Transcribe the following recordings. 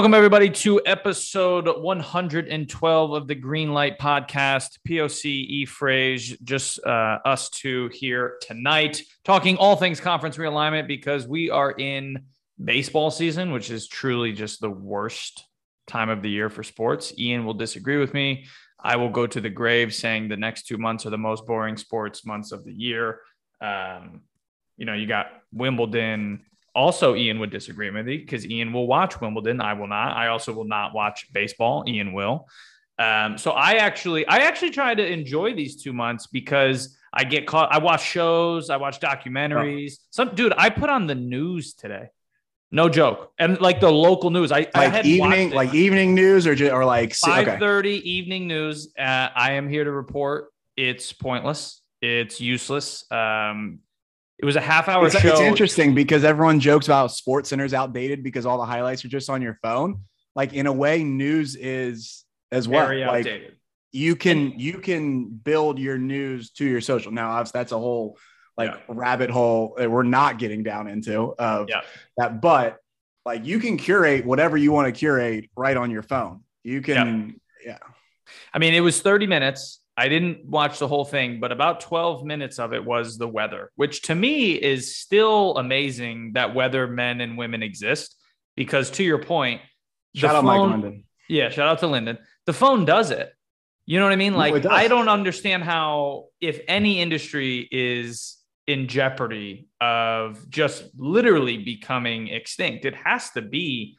Welcome, everybody, to episode 112 of the Green Light Podcast. POC E Phrase, just uh, us two here tonight, talking all things conference realignment because we are in baseball season, which is truly just the worst time of the year for sports. Ian will disagree with me. I will go to the grave saying the next two months are the most boring sports months of the year. Um, you know, you got Wimbledon. Also, Ian would disagree with me because Ian will watch Wimbledon. I will not. I also will not watch baseball. Ian will. Um, so I actually, I actually try to enjoy these two months because I get caught. I watch shows. I watch documentaries. Some dude, I put on the news today. No joke, and like the local news. I, I like had evening, like evening news, or just, or like five thirty okay. evening news. Uh, I am here to report it's pointless. It's useless. Um, it was a half hour It's, show. it's interesting because everyone jokes about Sports Center's outdated because all the highlights are just on your phone. Like in a way, news is as well. Very Like outdated. you can you can build your news to your social. Now, that's a whole like Yeah. rabbit hole that we're not getting down into of Yeah. that. But like you can curate whatever you want to curate right on your phone. You can, yeah. I mean, it was 30 minutes. I didn't watch the whole thing, but about 12 minutes of it was the weather, which to me is still amazing that weather men and women exist. Because to your point, Shout out Mike Linden. Yeah, shout out to Linden. The phone does it. You know what I mean? Like, does. I don't understand how, if any industry is in jeopardy of just literally becoming extinct, it has to be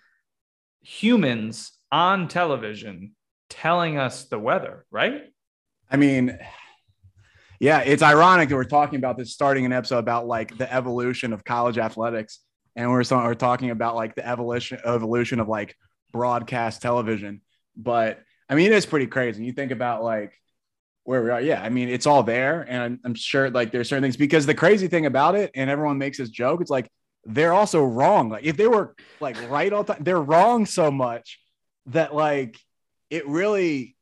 humans on television telling us the weather, right? I mean, yeah, it's ironic that we're talking about this starting an episode about like the evolution of college athletics, and we're, so, we're talking about like the evolution evolution of like broadcast television. But I mean, it is pretty crazy. You think about like where we are. Yeah, I mean, it's all there, and I'm, I'm sure like there's certain things because the crazy thing about it, and everyone makes this joke, it's like they're also wrong. Like if they were like right all the time, they're wrong so much that like it really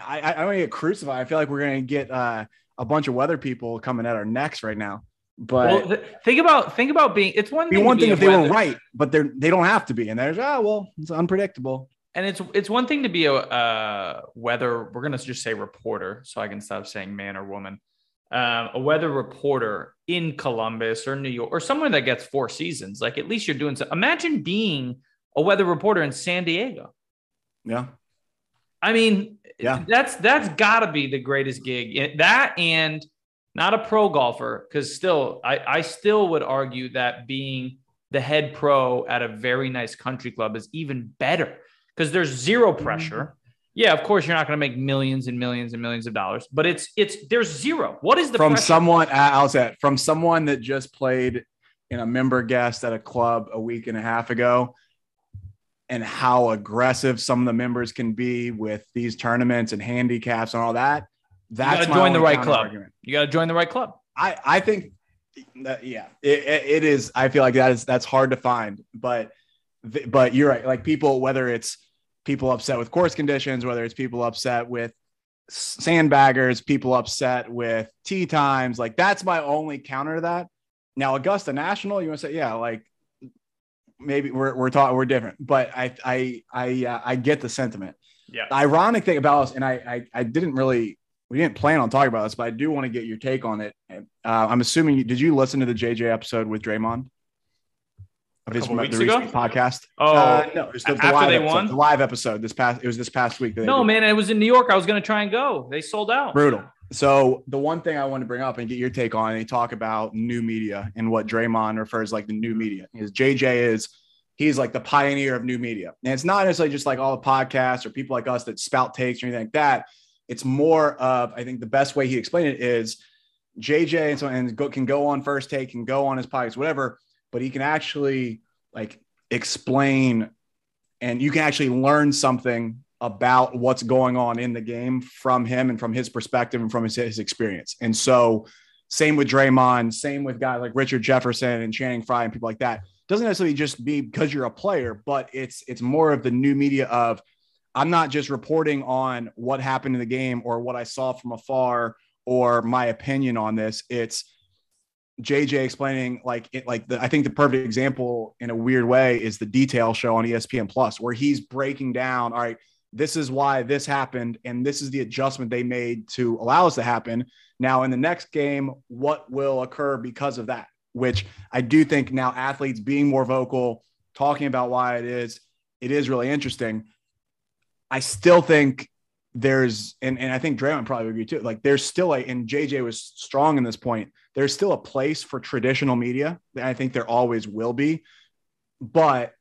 I, I, I don't get crucified. I feel like we're gonna get uh, a bunch of weather people coming at our necks right now. But well, th- think about think about being. It's one be thing. one thing if they weren't right, but they're they don't have to be. And there's ah well, it's unpredictable. and it's it's one thing to be a uh, weather. We're gonna just say reporter, so I can stop saying man or woman. Um, a weather reporter in Columbus or New York or somewhere that gets four seasons. Like at least you're doing so. Imagine being a weather reporter in San Diego. Yeah, I mean, Yeah. that's that's got to be the greatest gig. That and not a pro golfer, because still, I, I still would argue that being the head pro at a very nice country club is even better because there's zero mm-hmm. pressure. Yeah, of course, you're not going to make millions and millions and millions of dollars, but it's it's there's zero. What is the from pressure? someone I'll say it, from someone that just played in a member guest at a club a week and a half ago, and how aggressive some of the members can be with these tournaments and handicaps and all that. That's gotta join the right club. counterargument. You got to join the right club. I I think that, yeah, it, it- it is. I feel like that is that's hard to find, but but you're right. Like people, whether it's people upset with course conditions, whether it's people upset with sandbaggers, people upset with tea times, like that's my only counter to that. Now Augusta National, you want to say yeah, like maybe we're we're talking we're different, but I I I uh, I get the sentiment Yeah. the ironic thing about us, and I, I, I didn't really, we didn't plan on talking about this, but I do want to get your take on it. Uh, I'm assuming, you, did you listen to the JJ episode with Draymond? Of his the weeks recent ago? podcast. Oh, Uh, no, it was the, the after live they episode, won? the live episode this past. It was this past week. no, man, it was in New York. I was going to try and go. They sold out. brutal. So the one thing I want to bring up and get your take on, and talk about new media and what Draymond refers like the new media is. JJ is he's like the pioneer of new media, and it's not necessarily just like all the podcasts or people like us that spout takes or anything like that. It's more of I think the best way he explained it is JJ and so and go, can go on first take, and go on his podcast, whatever, but he can actually like explain and you can actually learn something about what's going on in the game from him and from his perspective and from his, his experience. And so, same with Draymond, same with guys like Richard Jefferson and Channing Frye and people like that. Doesn't necessarily just be because you're a player, but it's it's more of the new media of I'm not just reporting on what happened in the game or what I saw from afar or my opinion on this. It's JJ explaining like it like the I think the perfect example in a weird way is the detail show on ESPN Plus where he's breaking down all right this is why this happened and this is the adjustment they made to allow us to happen now in the next game what will occur because of that which I do think now athletes being more vocal talking about why it is it is really interesting I still think there's and, and I think Draymond probably agree too. Like there's still a and JJ was strong in this point. There's still a place for traditional media. I think there always will be, but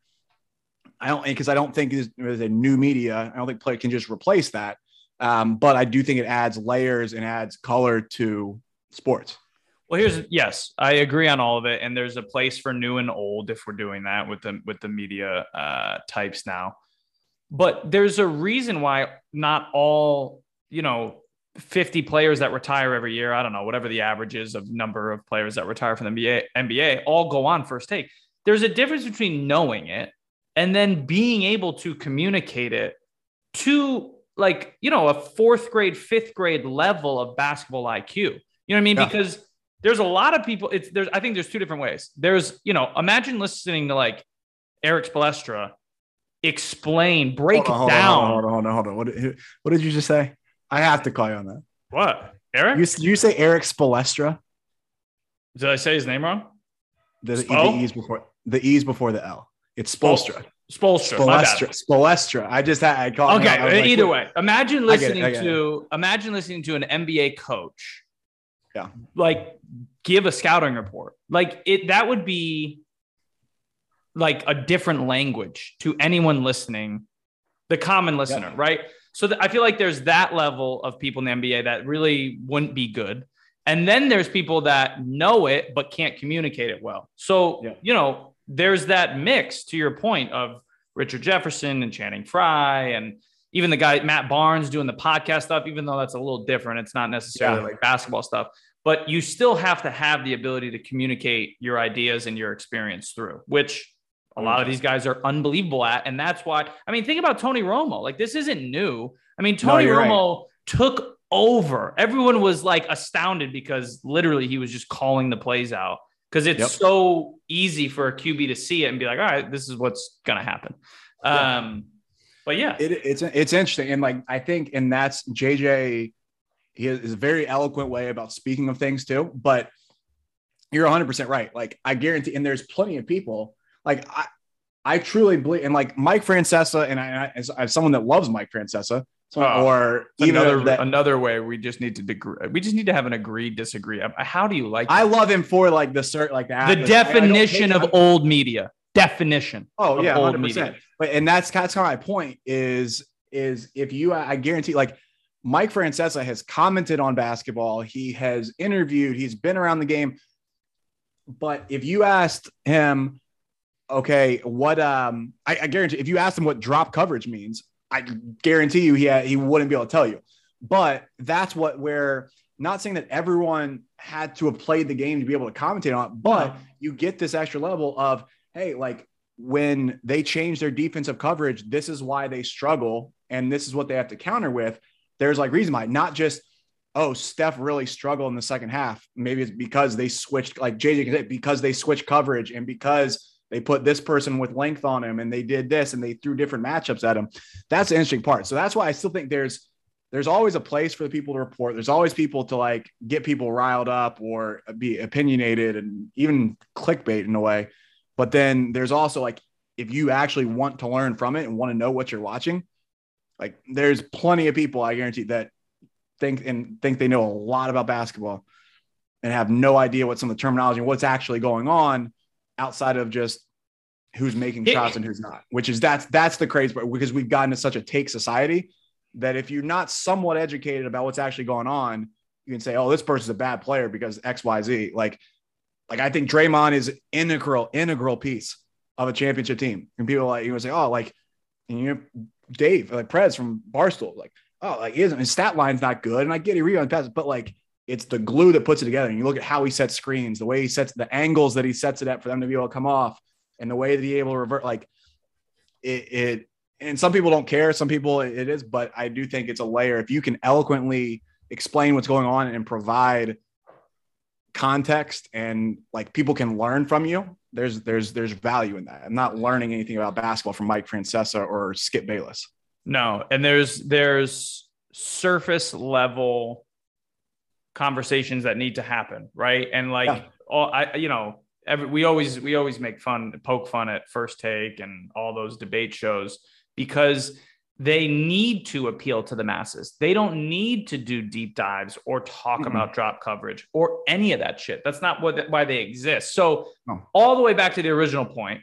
I don't because I don't think there's, a new media. I don't think play can just replace that. Um, but I do think it adds layers and adds color to sports. Well, here's yes, I agree on all of it, and there's a place for new and old if we're doing that with the with the media uh, types now. But there's a reason why not all, you know, 50 players that retire every year, I don't know, whatever the average is of number of players that retire from the NBA, NBA all go on first take. There's a difference between knowing it and then being able to communicate it to like, you know, a fourth grade, fifth grade level of basketball IQ. You know what I mean? Yeah. Because there's a lot of people. It's there's I think there's two different ways. There's, you know, imagine listening to like Erik Spoelstra explain, break hold on, down. Hold on, hold on, hold on. What, what did you just say? I have to call you on that. What, Eric? You, did you say Erik Spoelstra? Did I say his name wrong? The, the E's before the E's before the L. It's Spoelstra. Spoelstra. Spoelstra. Spoelstra. I just had I called. Okay. Like, either way, imagine listening I get it, I get to imagine listening to an NBA coach. Yeah. Like give a scouting report. Like it. That would be like a different language to anyone listening, the common listener, yep. right? So th- I feel like there's that level of people in the NBA that really wouldn't be good. And then there's people that know it but can't communicate it well. So, yep. you know, there's that mix to your point of Richard Jefferson and Channing Frye and even the guy Matt Barnes doing the podcast stuff, even though that's a little different. It's not necessarily yeah. like basketball stuff, but you still have to have the ability to communicate your ideas and your experience through, which a lot of mm-hmm. these guys are unbelievable at. And that's why, I mean, think about Tony Romo. Like, this isn't new. I mean, Tony no, Romo right. took over. Everyone was like astounded because literally he was just calling the plays out because it's yep. so easy for a QB to see it and be like, all right, this is what's going to happen. Yeah. Um, but yeah, it, it's it's interesting, and like I think, and that's JJ. He is a very eloquent way about speaking of things too. But you're 100 percent right. Like I guarantee, and there's plenty of people like I, I truly believe, and like Mike Francesa, and I, as, as someone that loves Mike Francesa, or another that, another way, we just need to agree. We just need to have an agree disagree. How do you like? I love him for like the cert, like that. The definition of old media. Definition. Oh yeah, hundred percent. But and that's that's kind of my point. Is is if you, I guarantee, like Mike Francesa has commented on basketball. He has interviewed. He's been around the game. But if you asked him okay, what um I, I guarantee if you asked him what drop coverage means, I guarantee you he had, he wouldn't be able to tell you. But that's what where not saying that everyone had to have played the game to be able to commentate on it, but you get this extra level of hey, like when they change their defensive coverage, this is why they struggle and this is what they have to counter with. There's like reason why, not just oh, Steph really struggled in the second half. Maybe it's because they switched, like JJ can say, because they switched coverage and because they put this person with length on him and they did this and they threw different matchups at him. That's the interesting part. So that's why I still think there's there's always a place for the people to report. There's always people to like get people riled up or be opinionated and even clickbait in a way. But then there's also like if you actually want to learn from it and want to know what you're watching, like there's plenty of people I guarantee that think and think they know a lot about basketball and have no idea what some of the terminology and what's actually going on outside of just who's making shots and who's not, which is that's that's the crazy part because we've gotten to such a take society that if you're not somewhat educated about what's actually going on, you can say, oh, this person's a bad player because X, Y, Z. Like, like I think Draymond is integral, integral piece of a championship team. And people like you would say, oh, like and you know, Dave, like Prez from Barstool, like, oh, like he isn't his stat line's not good. And I get he rebound passes, but like it's the glue that puts it together. And you look at how he sets screens, the way he sets the angles that he sets it at for them to be able to come off, and the way that he able to revert, like it, it and some people don't care, some people it is, but I do think it's a layer. If you can eloquently explain what's going on and provide context and like people can learn from you there's there's there's value in that i'm not learning anything about basketball from mike francesa or skip bayless no and there's there's surface level conversations that need to happen right and like yeah. all i you know every, we always we always make fun poke fun at first take and all those debate shows because they need to appeal to the masses. They don't need to do deep dives or talk mm-hmm. about drop coverage or any of that shit. That's not what why they exist. So no. all the way back to the original point,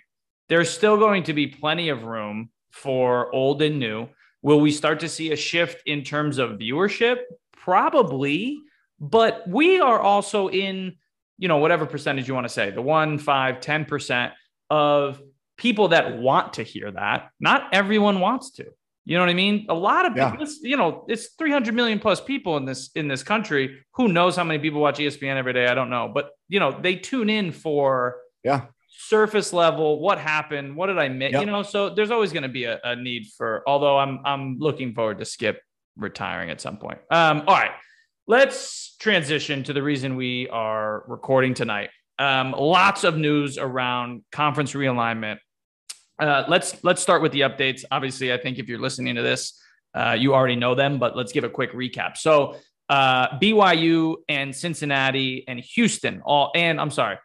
there's still going to be plenty of room for old and new. Will we start to see a shift in terms of viewership? Probably, but we are also in, you know, whatever percentage you want to say, the one, five, 10% of people that want to hear that. Not everyone wants to. You know what I mean? A lot of yeah. people, you know, it's 300 million plus people in this in this country. Who knows how many people watch ESPN every day? I don't know, but you know, they tune in for yeah surface level. What happened? What did I miss? Yep. You know, so there's always going to be a, a, need for. Although I'm I'm looking forward to Skip retiring at some point. Um, all right, let's transition to the reason we are recording tonight. Um, lots of news around conference realignment uh, let's let's start with the updates. Obviously, I think if you're listening to this, uh, you already know them, but let's give a quick recap. So uh, BYU and Cincinnati and Houston all, and I'm sorry,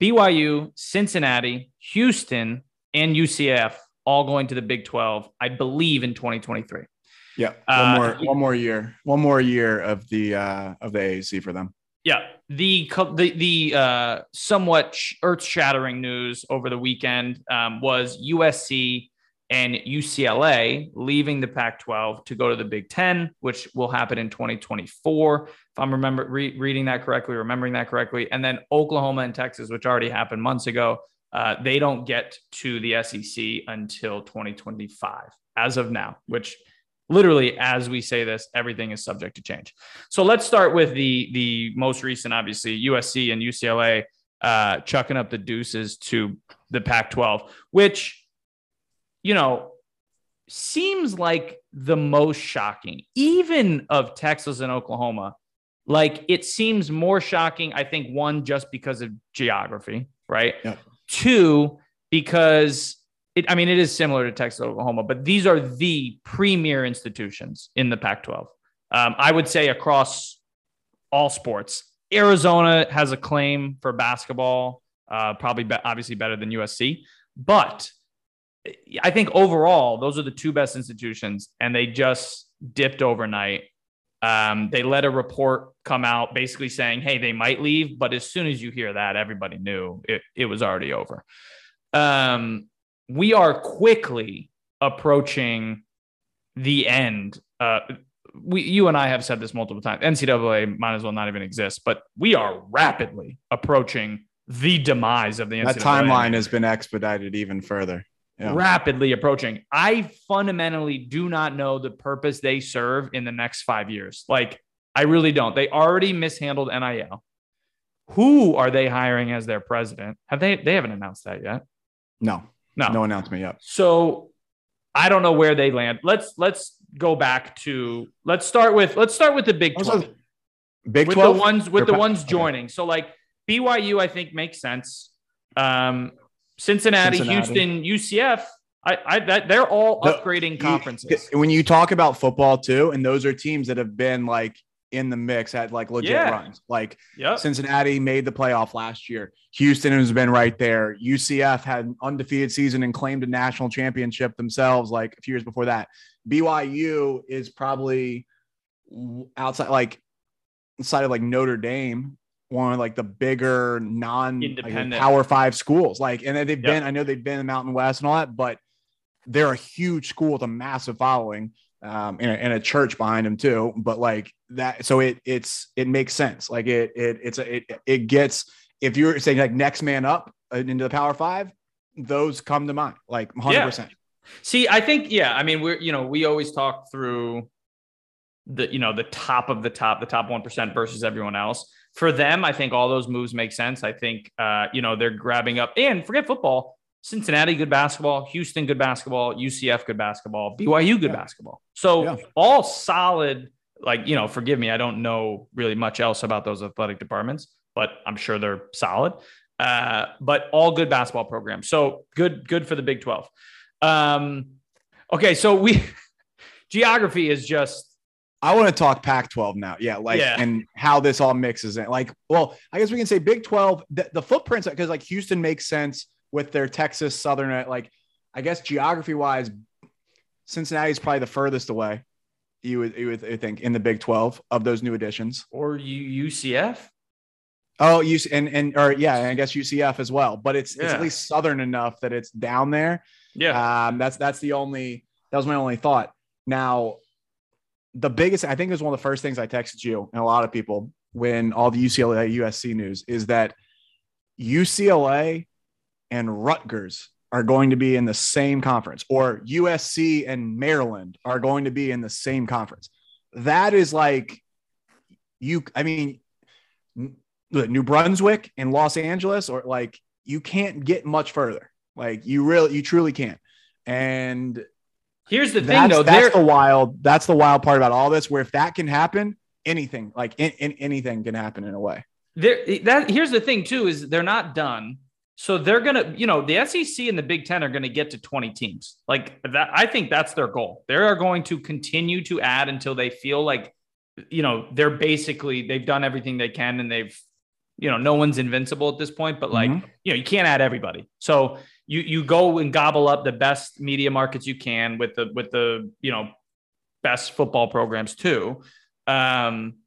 BYU, Cincinnati, Houston, and UCF all going to the Big 12, I believe, in 2023. Yeah, one uh, more one more year, one more year of the uh, of the AAC for them. Yeah, the the the uh, somewhat earth shattering news over the weekend um, was USC and UCLA leaving the Pac-12 to go to the Big Ten, which will happen in 2024, if I'm remember re- reading that correctly, remembering that correctly, and then Oklahoma and Texas, which already happened months ago, uh, they don't get to the SEC until 2025 as of now, which literally as we say this everything is subject to change. So let's start with the the most recent obviously usc and ucla uh, chucking up the deuces to the pac 12 which you know seems like the most shocking even of texas and oklahoma. Like it seems more shocking i think one just because of geography right? Yeah. two because it, I mean, it is similar to Texas, Oklahoma, but these are the premier institutions in the Pac 12. Um, I would say across all sports. Arizona has a claim for basketball, uh, probably be- obviously better than USC, but I think overall, those are the two best institutions, and they just dipped overnight. Um, they let a report come out basically saying, hey, they might leave, but as soon as you hear that, everybody knew it, it was already over. Um, we are quickly approaching the end. Uh, we, you and I have said this multiple times. NCAA might as well not even exist, but we are rapidly approaching the demise of the NCAA. That timeline has been expedited even further. Yeah. Rapidly approaching. I fundamentally do not know the purpose they serve in the next five years. Like, I really don't. They already mishandled NIL. Who are they hiring as their president? Have they? They haven't announced that yet. No. No, no announcement yet. So I don't know where they land. Let's let's go back to let's start with let's start with the Big Twelve. Big with 12? the ones with the ones joining. Okay. So like BYU, I think makes sense. Um, Cincinnati, Cincinnati. Houston, UCF. I, I that they're all upgrading conferences. When you talk about football too, and those are teams that have been like in the mix had like legit yeah. runs. Like yep. Cincinnati made the playoff last year. Houston has been right there. UCF had an undefeated season and claimed a national championship themselves like a few years before that. BYU is probably outside like inside of like Notre Dame, one of like the bigger non like, power five schools. Like, and they've yep. been, I know they've been in Mountain West and all that, but they're a huge school with a massive following. Um, and, a, and a church behind him too. But like that, so it it's it makes sense. Like it it it's a, it it gets if you're saying like next man up into the Power Five, those come to mind like 100. Yeah. percent See, I think, yeah, I mean, we're, you know, we always talk through the, you know, the top of the top, the top 1% versus everyone else. For them, I think all those moves make sense. I think, uh, you know, they're grabbing up and forget football. Cincinnati, good basketball. Houston, good basketball. UCF, good basketball. BYU, good Yeah. basketball. So Yeah. all solid, like, you know, forgive me. I don't know really much else about those athletic departments, but I'm sure they're solid. Uh, but all good basketball programs. So good, good for the Big 12. Um, okay, so we geography is just I want to talk Pac 12 now. Yeah. Like, Yeah. and how this all mixes in. Like, well, I guess we can say Big 12, the, the footprints, because like Houston makes sense with their Texas Southern, like, I guess geography wise, Cincinnati is probably the furthest away. You would, you would think in the Big 12 of those new additions. or U- UCF. Oh, you and and or yeah, and I guess UCF as well. But it's it's at least southern enough that it's down there. Yeah, Um, that's that's the only that was my only thought. Now, the biggest I think it was one of the first things I texted you and a lot of people when all the UCLA USC news is that UCLA and Rutgers are going to be in the same conference, or USC and Maryland are going to be in the same conference. That is like you. I mean, New Brunswick and Los Angeles, or like you can't get much further. Like you really, you truly can't. And here's the thing, that's, though. that's the wild. That's the wild part about all this. Where if that can happen, anything like in, in, anything can happen in a way. they're that. Here's the thing, too, is they're not done. So they're gonna, you know, the SEC and the Big Ten are gonna get to 20 teams. Like that, I think that's their goal. They are going to continue to add until they feel like, you know, they're basically they've done everything they can and they've, you know, no one's invincible at this point. But like, Mhm. you know, you can't add everybody. So you you go and gobble up the best media markets you can with the with the you know best football programs too. Um,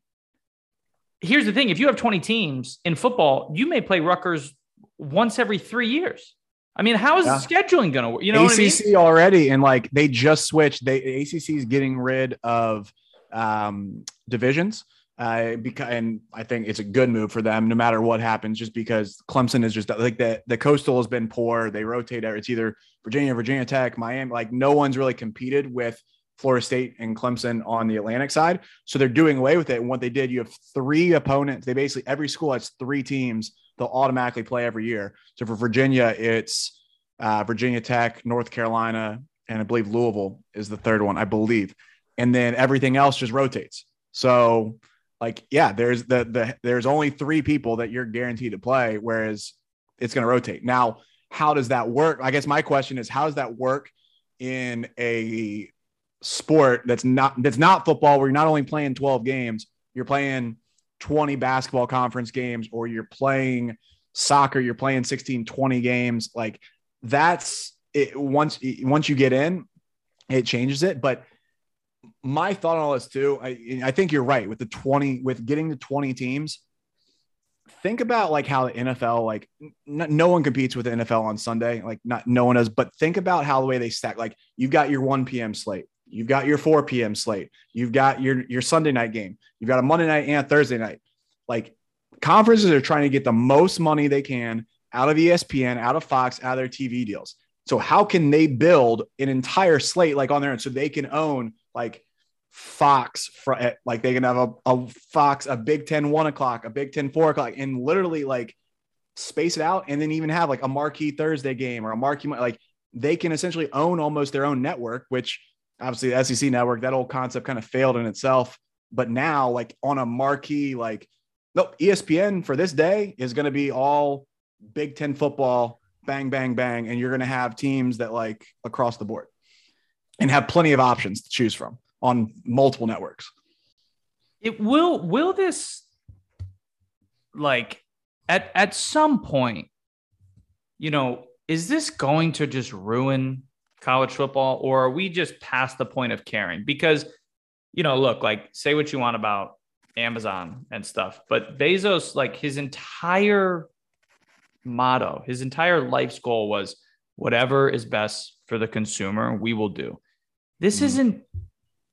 here's the thing: if you have 20 teams in football, you may play Rutgers once every three years. I mean, how is Yeah. the scheduling going to work? You know what I mean? ACC already, and like they just switched. They ACC is getting rid of um, divisions. Uh, because and I think it's a good move for them, no matter what happens. Just because Clemson is just like the the coastal has been poor. They rotate. It's either Virginia, Virginia Tech, Miami. Like no one's really competed with Florida State and Clemson on the Atlantic side. So they're doing away with it. And what they did, you have three opponents. They basically every school has three teams. They'll automatically play every year. So for Virginia, it's uh, Virginia Tech, North Carolina, and I believe Louisville is the third one, I believe. And then everything else just rotates. So, like, yeah, there's the the there's only three people that you're guaranteed to play, whereas it's going to rotate. Now, how does that work? I guess my question is, how does that work in a sport that's not that's not football, where you're not only playing 12 games, you're playing 20 basketball conference games, or you're playing soccer, you're playing 16, 20 games. Like that's it once once you get in, it changes it. But my thought on all this too, I, I think you're right with the 20 with getting to 20 teams. Think about like how the NFL, like n- no one competes with the NFL on Sunday, like not no one does, but think about how the way they stack. Like you've got your 1 p.m. slate, you've got your 4 p.m. slate, you've got your your Sunday night game, you've got a Monday night and a Thursday night. Like conferences are trying to get the most money they can out of ESPN, out of Fox, out of their TV deals. So how can they build an entire slate like on their own so they can own like Fox for eh, like they can have a, a Fox, a Big Ten one o'clock, a Big Ten four o'clock, and literally like space it out and then even have like a marquee Thursday game or a marquee like they can essentially own almost their own network, which obviously the SEC network, that old concept kind of failed in itself. But now, like on a marquee, like nope, ESPN for this day is going to be all Big Ten football, bang, bang, bang, and you're going to have teams that like across the board and have plenty of options to choose from on multiple networks. It will will this like at at some point, you know, is this going to just ruin college football or are we just past the point of caring? Because, you know, look, like say what you want about Amazon and stuff, but Bezos, like his entire motto, his entire life's goal was whatever is best for the consumer, we will do. This Mhm. isn't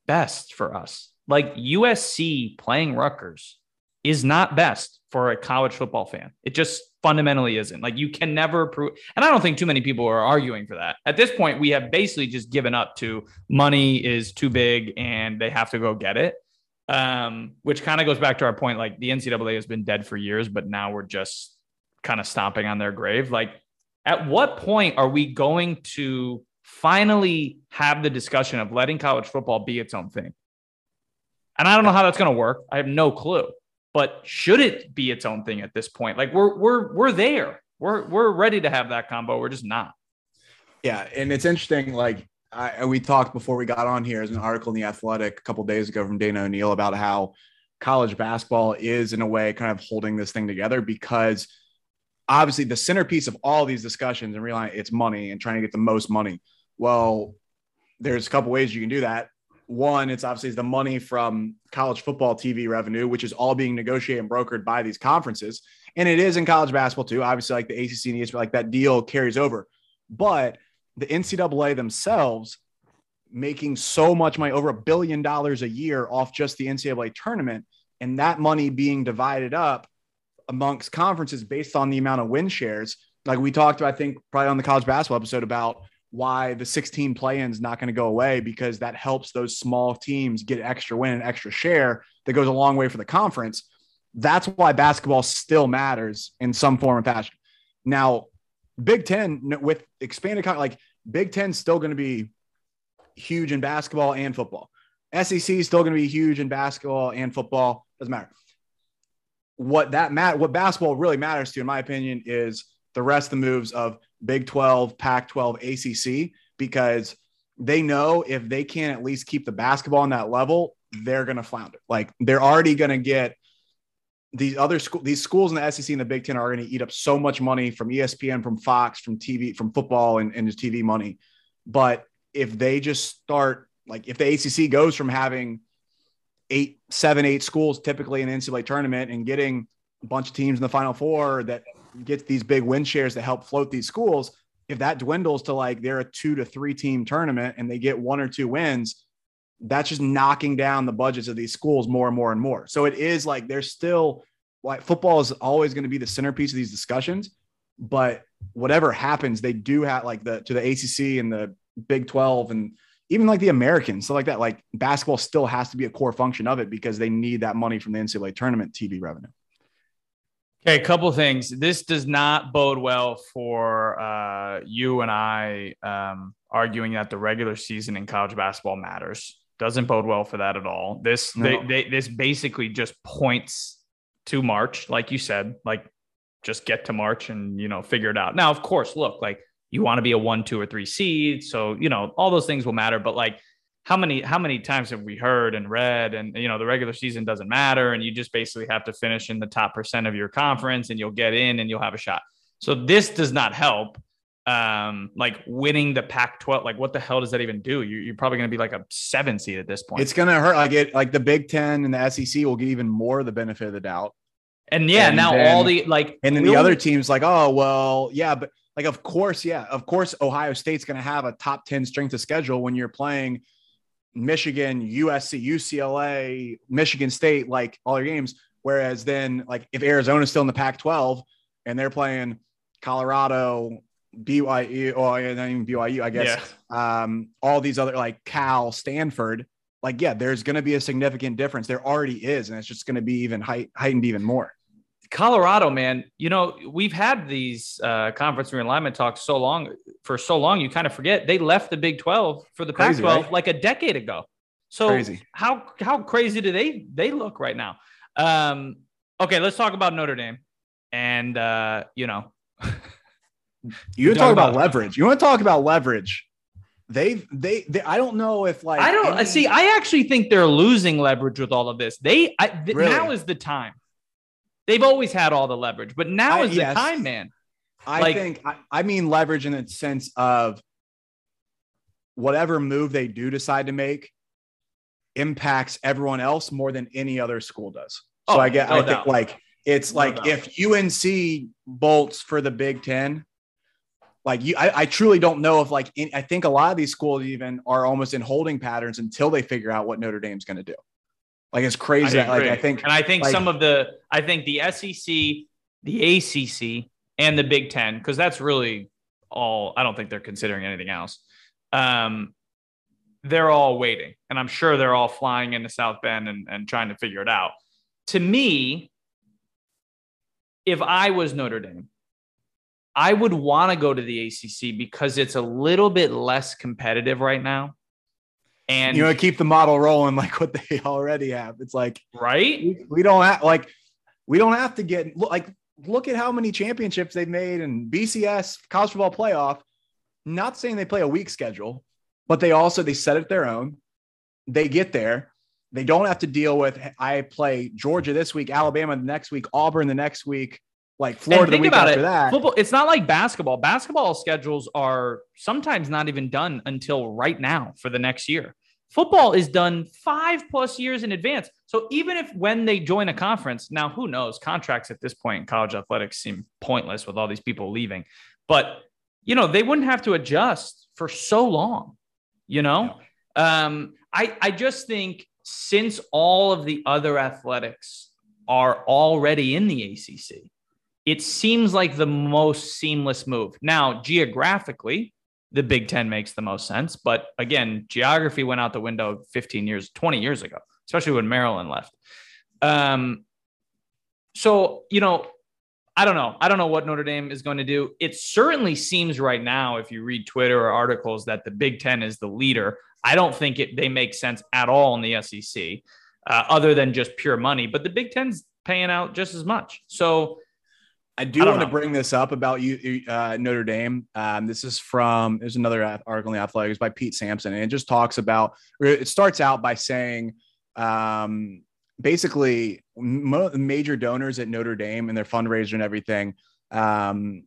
best for us. Like USC playing Rutgers is not best for a college football fan. It just fundamentally isn't. Like you can never prove, and I don't think too many people are arguing for that. At this point, we have basically just given up to money is too big and they have to go get it. Um, which kind of goes back to our point. Like the NCAA has been dead for years, but now we're just kind of stomping on their grave. Like, at what point are we going to finally have the discussion of letting college football be its own thing? And I don't know how that's going to work. I have no clue. But should it be its own thing at this point? Like we're we're we're there. We're we're ready to have that combo. We're just not. Yeah, and it's interesting. Like I, we talked before we got on here, as an article in the Athletic a couple days ago from Dana O'Neill about how college basketball is in a way kind of holding this thing together because obviously the centerpiece of all these discussions and realizing it's money and trying to get the most money. Well, there's a couple ways you can do that one, it's obviously the money from college football TV revenue, which is all being negotiated and brokered by these conferences. And it is in college basketball too. Obviously, like the ACC and ESPN, like that deal carries over. But the NCAA themselves making so much money, over a billion dollars a year off just the NCAA tournament, and that money being divided up amongst conferences based on the amount of win shares. Like we talked, I think, probably on the college basketball episode about why the 16 play-in is not going to go away because that helps those small teams get extra win and extra share that goes a long way for the conference. That's why basketball still matters in some form or fashion. Now, Big Ten with expanded like Big Ten still going to be huge in basketball and football. SEC is still going to be huge in basketball and football. Doesn't matter. What that mat what basketball really matters to, in my opinion, is the rest of the moves of Big 12, Pac 12, ACC, because they know if they can't at least keep the basketball on that level, they're going to flounder. Like they're already going to get these other school, these schools in the SEC and the Big Ten are going to eat up so much money from ESPN, from Fox, from TV, from football and, and just TV money. But if they just start, like if the ACC goes from having eight, seven, eight schools typically in the NCAA tournament and getting a bunch of teams in the Final Four that gets these big win shares to help float these schools. If that dwindles to like they're a two to three team tournament and they get one or two wins, that's just knocking down the budgets of these schools more and more and more. So it is like there's still like football is always going to be the centerpiece of these discussions, but whatever happens, they do have like the to the ACC and the Big 12 and even like the Americans, so like that, like basketball still has to be a core function of it because they need that money from the NCAA tournament TV revenue. Okay, a couple things. This does not bode well for uh, you and I um, arguing that the regular season in college basketball matters. Doesn't bode well for that at all. This no. they, they, this basically just points to March, like you said, like just get to March and you know figure it out. Now, of course, look, like you want to be a one, two, or three seed, so you know all those things will matter. But like how many how many times have we heard and read? And you know the regular season doesn't matter and you just basically have to finish in the top percent of your conference and you'll get in and you'll have a shot. So this does not help um like winning the pac 12 like what the hell does that even do? You, you're probably going to be like a seven seed at this point. It's going to hurt like it like the big 10 and the sec will get even more the benefit of the doubt. And yeah and now then, all the like and then the other teams like oh well yeah but like of course yeah of course ohio state's going to have a top 10 strength of schedule when you're playing Michigan, USC, UCLA, Michigan State, like all your games. Whereas then, like if Arizona's still in the Pac 12 and they're playing Colorado, BYU, or not even BYU, I guess, yeah. um, all these other like Cal, Stanford, like, yeah, there's going to be a significant difference. There already is. And it's just going to be even height, heightened even more. Colorado, man, you know, we've had these uh, conference realignment talks so long for so long, you kind of forget they left the Big 12 for the Pac 12 right? like a decade ago. So crazy. how how crazy do they they look right now? Um, okay, let's talk about Notre Dame. And uh, you know, you talk about, about leverage. You want to talk about leverage. They've they, they I don't know if like I don't any... see. I actually think they're losing leverage with all of this. They I, th- really? now is the time They've always had all the leverage, but now I, is yes. the time, man. I like, think I, I mean leverage in the sense of whatever move they do decide to make impacts everyone else more than any other school does. So oh, I get, no I doubt. think like it's no like doubt. if UNC bolts for the Big Ten, Like you, I, I truly don't know if like in, I think a lot of these schools even are almost in holding patterns until they figure out what Notre Dame's going to do. Like it's crazy. I like. I think, and I think like- some of the, I think the SEC, the ACC, and the Big Ten, because that's really all. I don't think they're considering anything else. Um, they're all waiting, and I'm sure they're all flying into South Bend and, and trying to figure it out. To me, if I was Notre Dame, I would want to go to the ACC because it's a little bit less competitive right now. And you know, keep the model rolling like what they already have. It's like right, we, we don't have like we don't have to get like look at how many championships they've made in BCS college football playoff. Not saying they play a weak schedule, but they also they set it their own. They get there. They don't have to deal with I play Georgia this week, Alabama the next week, Auburn the next week, like Florida the think week about after it. that. Football, it's not like basketball. Basketball schedules are sometimes not even done until right now for the next year. Football is done five plus years in advance. So even if when they join a conference, now who knows? Contracts at this point in college athletics seem pointless with all these people leaving. But you know, they wouldn't have to adjust for so long, you know? Um, I I just think since all of the other athletics are already in the ACC, it seems like the most seamless move. Now, geographically, the Big Ten makes the most sense. But again, geography went out the window 15 years, 20 years ago, especially when Maryland left. Um, so, you know, I don't know. I don't know what Notre Dame is going to do. It certainly seems right now, if you read Twitter or articles, that the Big Ten is the leader. I don't think it they make sense at all in the SEC, uh, other than just pure money. But the Big Ten's paying out just as much. So I do I want to bring this up about you, uh, Notre Dame. Um, this is from there's another article in the Athletic. Athletics by Pete Sampson, and it just talks about. It starts out by saying, um, basically, mo- major donors at Notre Dame and their fundraiser and everything. Um,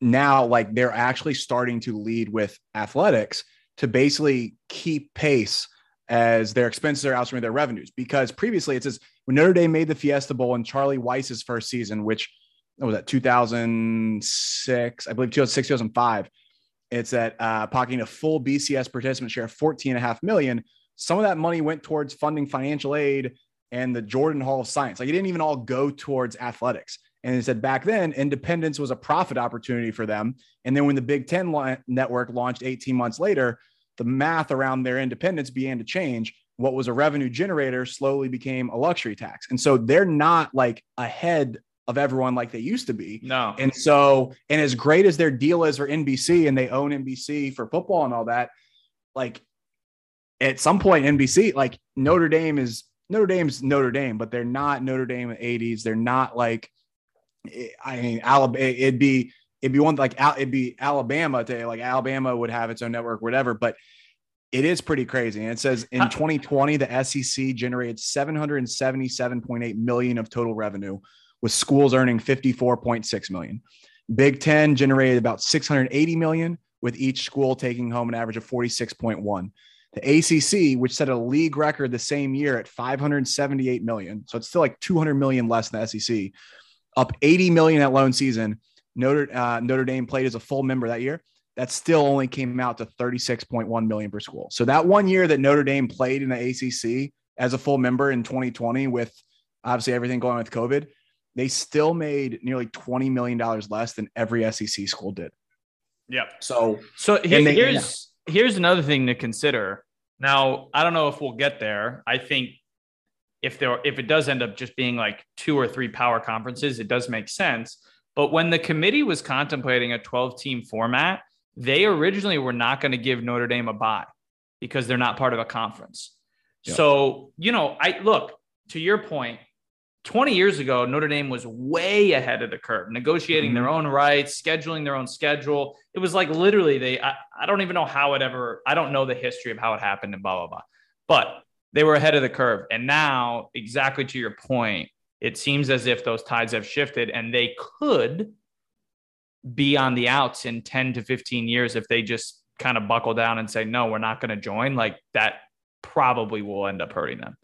now, like they're actually starting to lead with athletics to basically keep pace as their expenses are outstripping their revenues. Because previously, it says when Notre Dame made the Fiesta Bowl in Charlie Weis's first season, which what was that 2006 i believe 2006 2005 it's at uh, pocketing a full bcs participant share of 14 and a half million. Some of that money went towards funding financial aid and the jordan hall of science. Like it didn't even all go towards athletics. And it said back then independence was a profit opportunity for them. And then when the big ten li- network launched 18 months later the math around their independence began to change. What was a revenue generator slowly became a luxury tax. And so they're not like ahead of everyone like they used to be. no, And so, and as great as their deal is for NBC and they own NBC for football and all that, like at some point, NBC, like Notre Dame is Notre Dame's Notre Dame, but they're not Notre Dame in the 80s. They're not like, I mean, Alabama, it'd be, it'd be one like, it'd be Alabama to like Alabama would have its own network, whatever. But it is pretty crazy. And it says in 2020, the SEC generated 777.8 million of total revenue with schools earning 54.6 million. Big 10 generated about 680 million with each school taking home an average of 46.1. The ACC, which set a league record the same year at 578 million, so it's still like 200 million less than the SEC, up 80 million at lone season. Notre uh, Notre Dame played as a full member that year. That still only came out to 36.1 million per school. So that one year that Notre Dame played in the ACC as a full member in 2020, with obviously everything going with COVID, they still made nearly 20 million dollars less than every SEC school did. yep. So So he- they- here's here's another thing to consider. Now, I don't know if we'll get there. I think if there if it does end up just being like two or three power conferences, it does make sense. But when the committee was contemplating a 12 team format, they originally were not going to give Notre Dame a bye because they're not part of a conference. Yeah. So, you know, I look to your point, 20 years ago, Notre Dame was way ahead of the curve, negotiating their own rights, scheduling their own schedule. It was like literally they, I, I don't even know how it ever, I don't know the history of how it happened and blah, blah, blah. But they were ahead of the curve. And now, exactly to your point, it seems as if those tides have shifted and they could be on the outs in 10 to 15 years if they just kind of buckle down and say, no, we're not going to join. Like that probably will end up hurting them.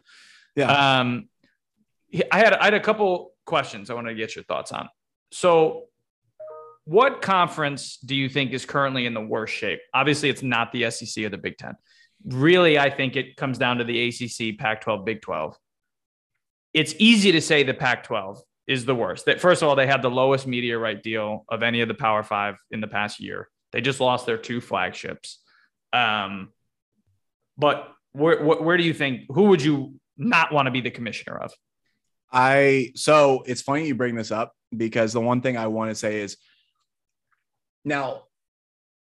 yeah, Um, I had I had a couple questions I wanted to get your thoughts on. So what conference do you think is currently in the worst shape? Obviously, it's not the SEC or the Big Ten. Really, I think it comes down to the ACC, Pac 12, Big 12. It's easy to say the Pac 12 is the worst. That first of all, they had the lowest media right deal of any of the Power Five in the past year. They just lost their two flagships. Um, but where, where do you think? Who would you not want to be the commissioner of? I so it's funny you bring this up because the one thing I want to say is now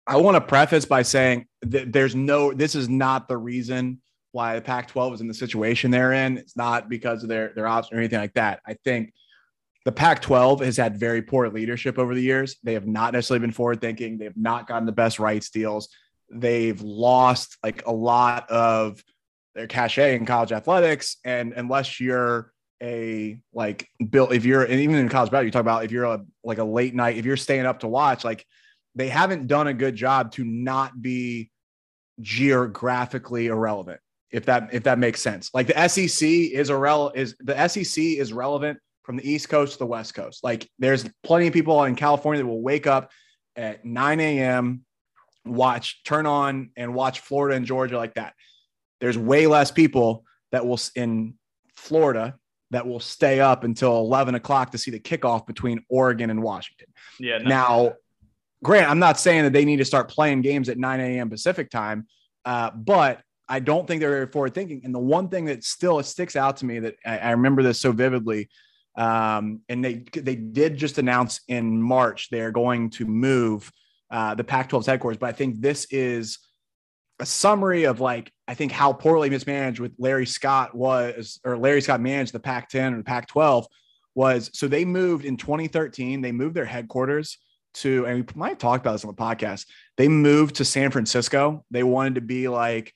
I want to preface by saying that there's no this is not the reason why the Pac-12 is in the situation they're in. It's not because of their their option or anything like that. I think the Pac-12 has had very poor leadership over the years. They have not necessarily been forward thinking. They have not gotten the best rights deals. They've lost like a lot of their cachet in college athletics, and unless you're a like bill if you're even in college basketball you talk about if you're a like a late night if you're staying up to watch like they haven't done a good job to not be geographically irrelevant if that if that makes sense. Like the sec is irrelevant is the sec is relevant from the east coast to the west coast. Like there's plenty of people in california that will wake up at 9 a.m watch turn on and watch florida and georgia like that. There's way less people that will in florida that will stay up until 11 o'clock to see the kickoff between Oregon and Washington. Yeah. No. Now, Grant, I'm not saying that they need to start playing games at 9 a.m. Pacific time, uh, but I don't think they're very forward thinking. And the one thing that still sticks out to me that I, I remember this so vividly, um, and they they did just announce in March they're going to move uh, the Pac-12's headquarters, but I think this is a summary of like I think how poorly mismanaged with Larry Scott was, or Larry Scott managed the Pac-10 or Pac-12 was. So they moved in 2013. They moved their headquarters to, and we might have talked about this on the podcast. They moved to San Francisco. They wanted to be like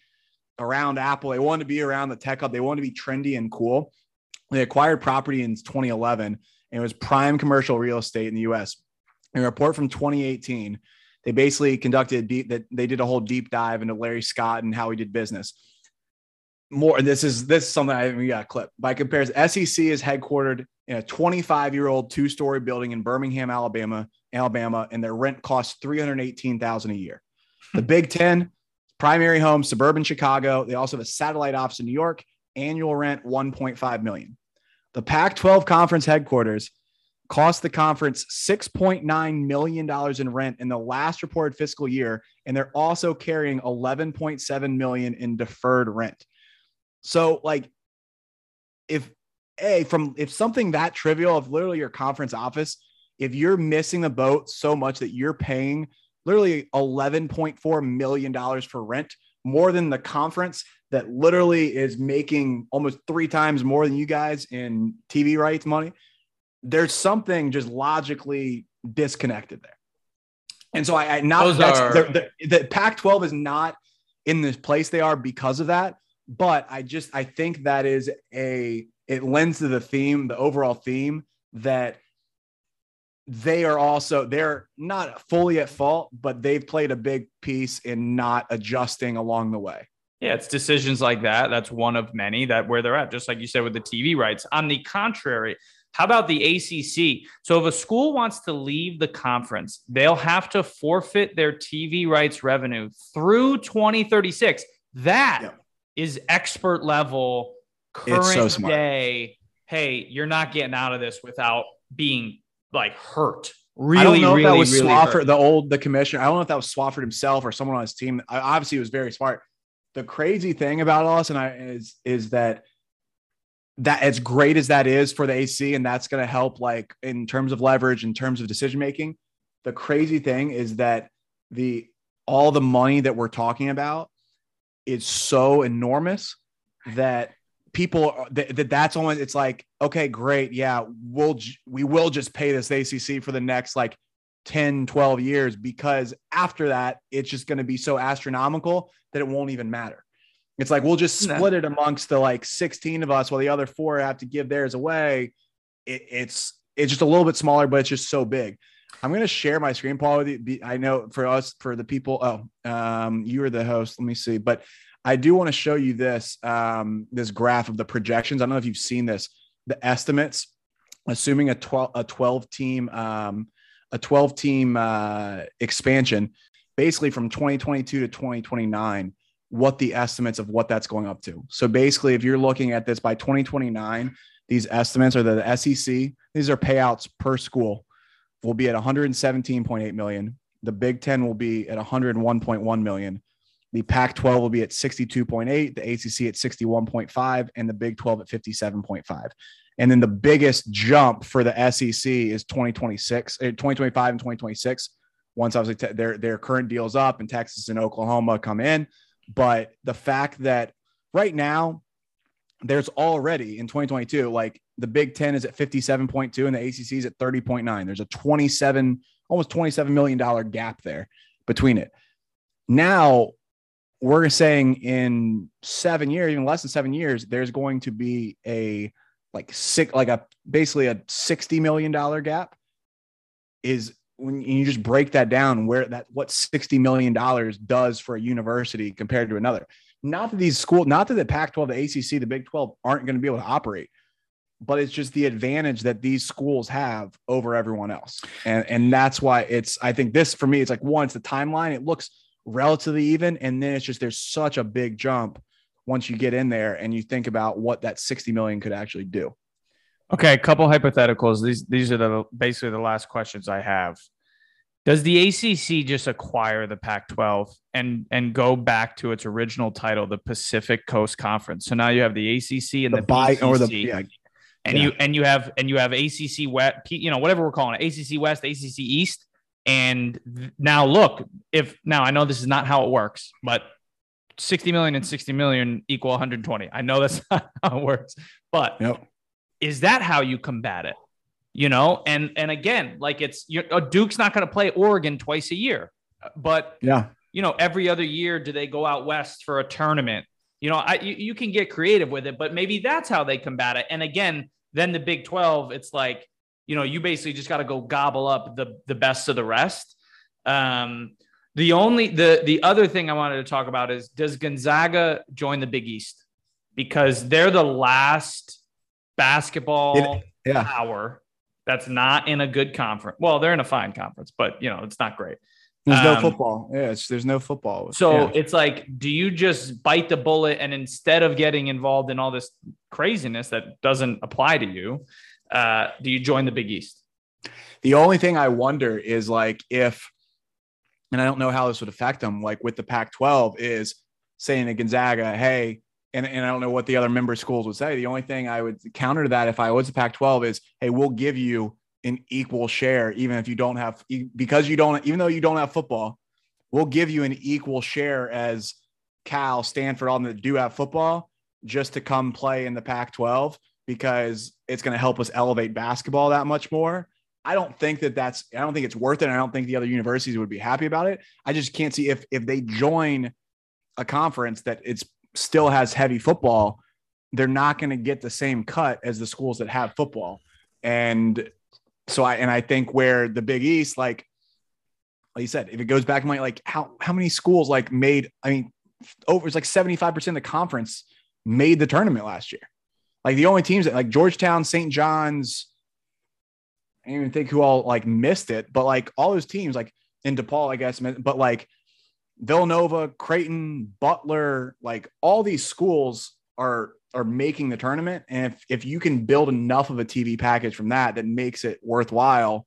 around Apple. They wanted to be around the tech hub. They wanted to be trendy and cool. They acquired property in 2011, and it was prime commercial real estate in the U.S. A report from 2018 they basically conducted deep that they did a whole deep dive into Larry Scott and how he did business. More, and this is this is something I we got a clip. By comparison, SEC is headquartered in a 25 year old two story building in Birmingham, Alabama, Alabama, and their rent costs 318,000 a year. The hmm. Big Ten, primary home, suburban Chicago. They also have a satellite office in New York. Annual rent 1.5 million. The Pac-12 conference headquarters cost the conference $6.9 million in rent in the last reported fiscal year. And they're also carrying 11.7 million in deferred rent. So like if a from if something that trivial of literally your conference office, if you're missing the boat so much that you're paying literally 11.4 million dollars for rent, more than the conference that literally is making almost three times more than you guys in TV rights money there's something just logically disconnected there. And so I, I not Those that's are- the, the, the Pac-12 is not in this place they are because of that. But I just I think that is a it lends to the theme, the overall theme that they are also they're not fully at fault, but they've played a big piece in not adjusting along the way. Yeah, it's decisions like that. That's one of many that where they're at, just like you said with the TV rights. On the contrary, how about the ACC? So if a school wants to leave the conference, they'll have to forfeit their TV rights revenue through 2036. That is expert level, It's so current smart. day. Hey, you're not getting out of this without being like hurt. I Really, don't know really, if that was really Swofford, hurt. the old the commissioner. I don't know if that was Swofford himself or someone on his team. I, obviously, he was very smart. The crazy thing about us and I is is that that as great as that is for the AC, and that's going to help like in terms of leverage, in terms of decision making. The crazy thing is that the all the money that we're talking about is so enormous that people that, that that's almost it's like okay great yeah we'll we will just pay this ACC for the next like 10 12 years because after that it's just going to be so astronomical that it won't even matter it's like we'll just No. split it amongst the like 16 of us while the other four have to give theirs away it, it's it's just a little bit smaller but it's just so big i'm going to share my screen paul with you Be- i know for us for the people oh um you are the host let me see but I do want to show you this um, this graph of the projections. I don't know if you've seen this. The estimates, assuming a 12 a 12 team um, a 12 team uh, expansion, basically from 2022 to 2029, what the estimates of what that's going up to. So basically, if you're looking at this by 2029, these estimates are the SEC. These are payouts per school. Will be at 117.8 million. The Big Ten will be at 101.1 million. The Pac 12 will be at 62.8, the ACC at 61.5, and the Big 12 at 57.5. And then the biggest jump for the SEC is 2026, eh, 2025 and 2026. Once obviously t- their their current deals up and Texas and Oklahoma come in, but the fact that right now there's already in 2022 like the Big 10 is at 57.2 and the ACC is at 30.9. There's a 27 almost 27 million dollar gap there between it. Now we're saying in 7 years, even less than 7 years, there's going to be a like six like a basically a 60 million dollar gap is when you just break that down where that what 60 million dollars does for a university compared to another not that these schools not that the pac 12 the acc the big 12 aren't going to be able to operate but it's just the advantage that these schools have over everyone else and and that's why it's i think this for me it's like it's the timeline it looks relatively even and then it's just there's such a big jump once you get in there and you think about what that 60 million could actually do. Okay, a couple hypotheticals. These these are the basically the last questions I have. Does the ACC just acquire the Pac-12 and and go back to its original title, the Pacific Coast Conference? So now you have the ACC and the, the buy or the yeah, and yeah. you and you have and you have ACC West, you know, whatever we're calling it, ACC West, ACC East. And now look, if now I know this is not how it works, but 60 million and 60 million equal 120. I know that's not how it works, but yep. is that how you combat it? You know, and and again, like it's you Duke's not going to play Oregon twice a year, but yeah, you know, every other year, do they go out west for a tournament? You know, I you, you can get creative with it, but maybe that's how they combat it. And again, then the Big 12, it's like, you know, you basically just got to go gobble up the the best of the rest. Um, the only the the other thing I wanted to talk about is does Gonzaga join the Big East because they're the last basketball it, yeah. power that's not in a good conference. Well, they're in a fine conference, but you know it's not great. There's um, no football. Yeah, there's no football. So yeah. it's like, do you just bite the bullet and instead of getting involved in all this craziness that doesn't apply to you, uh, do you join the Big East? The only thing I wonder is like if and I don't know how this would affect them, like with the Pac 12, is saying to Gonzaga, hey, and, and I don't know what the other member schools would say. The only thing I would counter to that if I was a Pac 12 is, hey, we'll give you an equal share, even if you don't have, because you don't, even though you don't have football, we'll give you an equal share as Cal, Stanford, all that do have football just to come play in the Pac 12 because it's going to help us elevate basketball that much more. I don't think that that's I don't think it's worth it. I don't think the other universities would be happy about it. I just can't see if if they join a conference that it's still has heavy football, they're not going to get the same cut as the schools that have football. And so I and I think where the Big East, like like you said, if it goes back my like how how many schools like made I mean over it's like 75% of the conference made the tournament last year. Like the only teams that like Georgetown, St. John's, I didn't even think who all like missed it, but like all those teams, like in DePaul, I guess, but like Villanova, Creighton, Butler, like all these schools are are making the tournament. And if if you can build enough of a TV package from that that makes it worthwhile,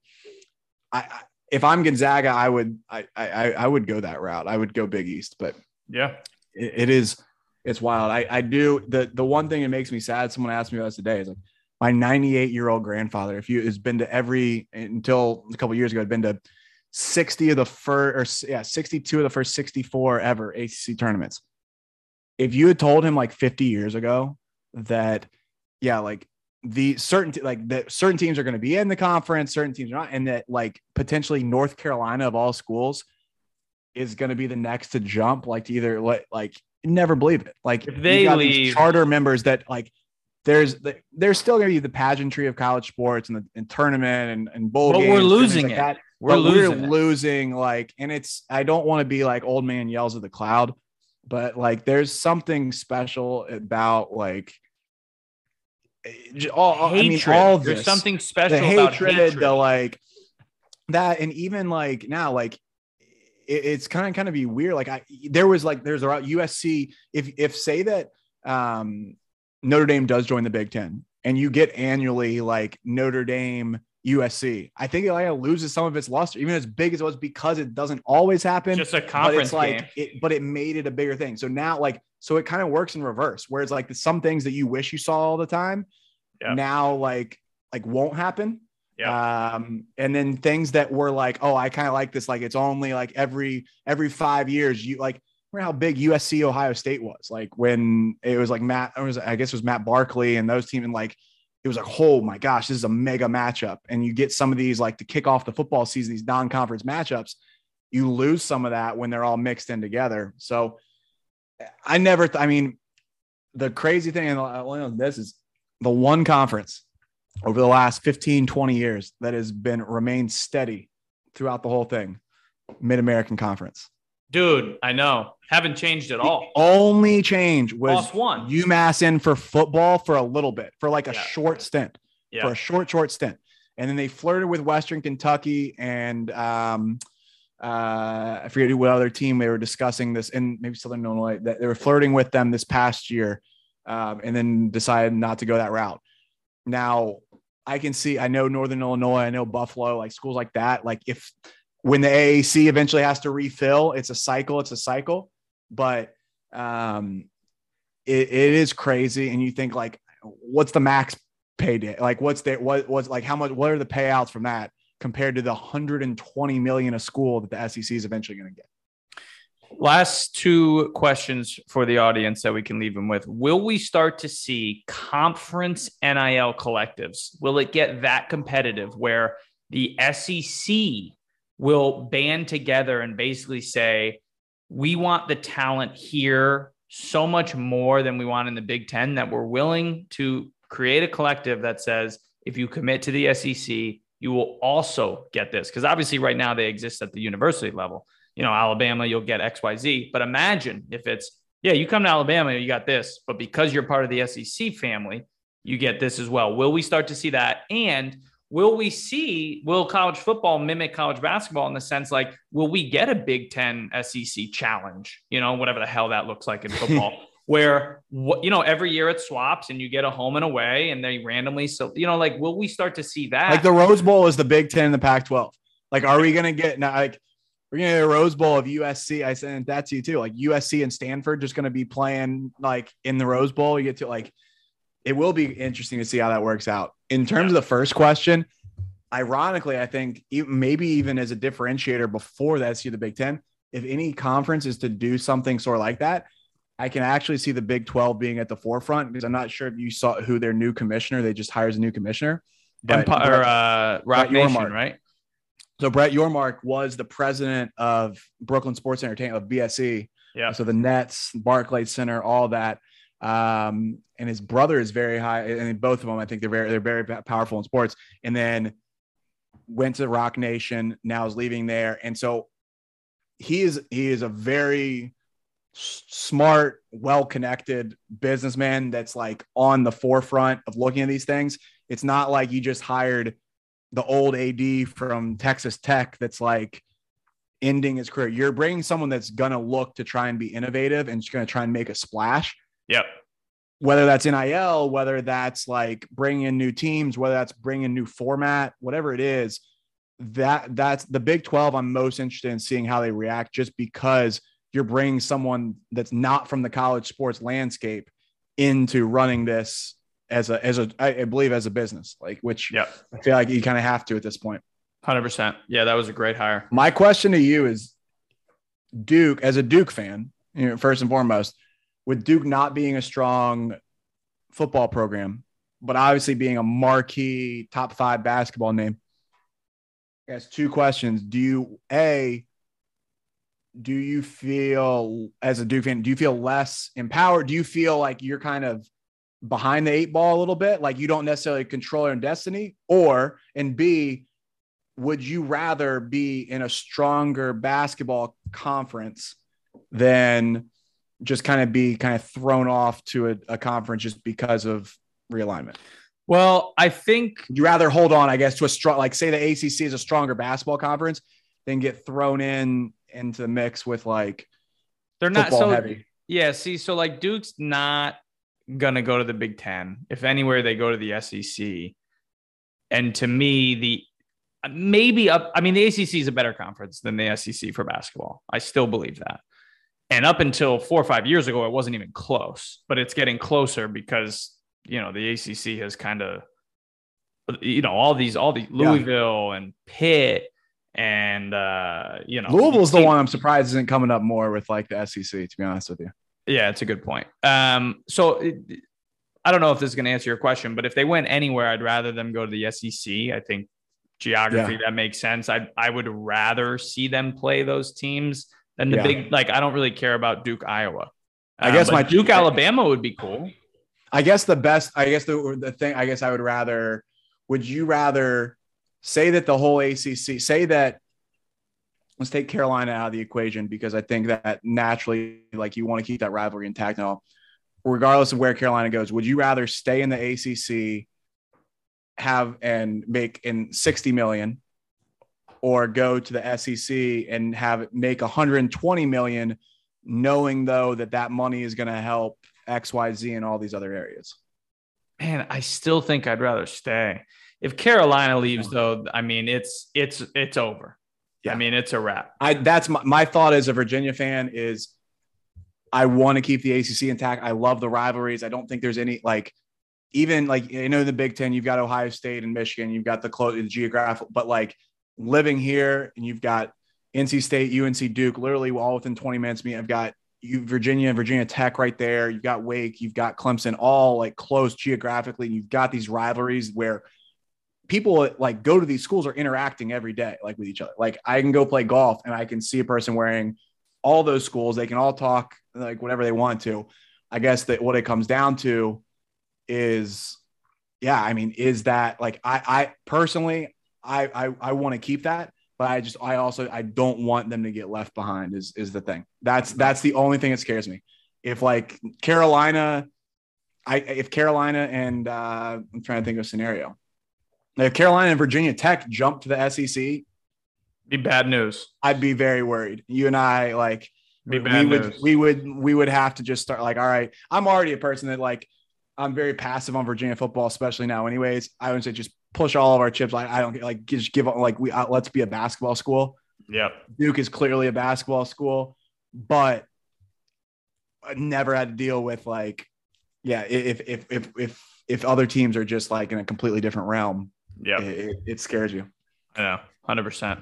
I, if I'm Gonzaga, I would I, I I would go that route. I would go Big East, but yeah, it, it is it's wild. I I do the the one thing that makes me sad. Someone asked me about this today is like my 98 year old grandfather, if you has been to every until a couple years ago, had been to 60 of the first, or yeah, 62 of the first 64 ever ACC tournaments. If you had told him like 50 years ago that, yeah, like the certain like that certain teams are going to be in the conference, certain teams are not, and that like potentially North Carolina of all schools is going to be the next to jump, like to either like like never believe it. Like if they leave charter members that like there's there's still going to be the pageantry of college sports and the and tournament and, and bowl but we're losing like it. That. We're but losing. We're losing like, and it's. I don't want to be like old man yells at the cloud, but like there's something special about like all. Hatred. I mean, all this, there's something special the about hatred, hatred. the like. that and even like now like it, it's kind of kind of be weird like i there was like there's a usc if if say that um notre dame does join the big 10 and you get annually like notre dame usc i think it loses some of its luster even as big as it was because it doesn't always happen Just a but conference it's like game. it but it made it a bigger thing so now like so it kind of works in reverse whereas like the, some things that you wish you saw all the time Yeah. now like like won't happen Yeah. um and then things that were like oh i kind of like this like it's only like every every five years you like remember how big usc ohio state was like when it was like matt it was i guess it was matt barkley and those teams and like it was like oh my gosh this is a mega matchup. And you get some of these like to kick off the football season these non-conference matchups you lose some of that when they're all mixed in together. So i never th- i mean the crazy thing and this is the one conference over the last 15 20 years that has been remained steady throughout the whole thing mid-american conference Dude, I know. Haven't changed at all. the only change was Lost one. umass in for football for a little bit for like a Yeah. short stint Yeah. for a short short stint and then they flirted with western kentucky and um uh i forget what other team they were discussing this and maybe southern illinois that they were flirting with them this past year um, and then decided not to go that route now i can see i know northern illinois i know buffalo like schools like that like if when the aac eventually has to refill it's a cycle it's a cycle but um it, it is crazy and you think like what's the max payday like what's the what was like how much what are the payouts from that compared to the 120 million a school that the sec is eventually going to get Last two questions for the audience that we can leave them with. Will we start to see conference NIL collectives? Will it get that competitive where the SEC will band together and basically say, we want the talent here so much more than we want in the Big Ten that we're willing to create a collective that says, if you commit to the SEC, you will also get this. Because obviously, right now they exist at the university level you know, Alabama, you'll get XYZ. But imagine if it's, yeah, you come to Alabama, you got this, but because you're part of the SEC family, you get this as well. Will we start to see that? And will we see, will college football mimic college basketball in the sense like, will we get a Big Ten SEC challenge? You know, whatever the hell that looks like in football. Where you know every year it swaps and you get a home and away and they randomly so you know like will we start to see that like the rose bowl is the big 10 and the pac 12 like are we going to get now like we're gonna get a Rose Bowl of USC. I sent that to you too. Like USC and Stanford just gonna be playing like in the Rose Bowl. You get to like it will be interesting to see how that works out. In terms of the first question, ironically, I think maybe even as a differentiator before that, see the Big Ten, if any conference is to do something sort of like that, I can actually see the Big 12 being at the forefront because I'm not sure if you saw who their new commissioner, they just hires a new commissioner. But Empire, Brett- uh, Roc Nation, Yormark. right? so Brett Yormark was the president of Brooklyn Sports Entertainment of BSE. Yeah. So the Nets, Barclays Center, all that. Um, and his brother is very high, and both of them, I think they're very, they're very powerful in sports. And then went to Roc Nation. Now is leaving there, and so he is he is a very smart, well connected businessman that's like on the forefront of looking at these things. It's not like you just hired the old AD from Texas Tech that's like ending his career. You're bringing someone that's going to look to try and be innovative and just going to try and make a splash, Yep. whether that's NIL, whether that's like bringing in new teams, whether that's bringing new format, whatever it is. That that's the Big 12. I'm most interested in seeing how they react just because you're bringing someone that's not from the college sports landscape into running this as a as a I believe as a business like which Yep. I feel like you kind of have to at this point. Hundred percent. Yeah, that was a great hire. My question to you is Duke, as a Duke fan, you know, first and foremost, with Duke not being a strong football program, but obviously being a marquee top five basketball name, I guess two questions. Do you A, do you feel as a Duke fan, do you feel less empowered? Do you feel like you're kind of behind the eight ball a little bit, like you don't necessarily control your own destiny? Or and B, would you rather be in a stronger basketball conference than just kind of be kind of thrown off to a, a conference just because of realignment? Well, I think you rather hold on, I guess, to a strong, like say the ACC is a stronger basketball conference, than get thrown in into the mix with like they're not so heavy? Yeah, see, so like Duke's not gonna go to the Big Ten. If anywhere, they go to the SEC. And to me, the maybe up. I mean, the ACC is a better conference than the SEC for basketball. I still believe that. And up until four or five years ago, it wasn't even close. But it's getting closer because you know the ACC has kind of, you know, all these, all these Louisville and Pitt and uh, you know Louisville's the one I'm surprised isn't coming up more with like the SEC. To be honest with you, Yeah, it's a good point. Um, so it, I don't know if this is going to answer your question, but if they went anywhere, I'd rather them go to the SEC. I think geography that makes sense. I I would rather see them play those teams than the Yeah. big. Like I don't really care about Duke, Iowa. I guess um, my- Duke, Alabama would be cool. I guess the best. I guess the the thing. I guess I would rather. Would you rather say that the whole ACC? Say that. Let's take Carolina out of the equation because I think that naturally, like you want to keep that rivalry intact now, regardless of where Carolina goes. Would you rather stay in the ACC, have and make in sixty million, or go to the SEC and have make 120 million, knowing though that that money is going to help X, Y, Z and all these other areas? Man, I still think I'd rather stay. If Carolina leaves, though, I mean it's it's it's over. Yeah. I mean it's a wrap. I that's my, my thought as a Virginia fan is I want to keep the ACC intact. I love the rivalries. I don't think there's any like even like you know the Big Ten. You've got Ohio State and Michigan. You've got the close the geographic, but like living here and you've got NC State, UNC, Duke, literally all within 20 minutes. of Me, I've got you Virginia and Virginia Tech right there. You've got Wake, you've got Clemson, all like close geographically. And you've got these rivalries where people like go to these schools are interacting every day like with each other like i can go play golf and i can see a person wearing all those schools they can all talk like whatever they want to i guess that what it comes down to is yeah i mean is that like i i personally i i, I want to keep that but i just i also i don't want them to get left behind is is the thing that's that's the only thing that scares me if like carolina i if carolina and uh i'm trying to think of a scenario if Carolina and Virginia Tech jump to the SEC, Be bad news. I'd be very worried. You and I, like, Be we bad would, news. we would, we would have to just start. Like, all right, I'm already a person that like, I'm very passive on Virginia football, especially now. Anyways, I would say just push all of our chips. Like, I don't like just give up. Like, we uh, let's be a basketball school. Yep. Duke is clearly a basketball school, but I never had to deal with like, yeah, if if if if if other teams are just like in a completely different realm, yeah, it, it, it scares you. Yeah, hundred percent.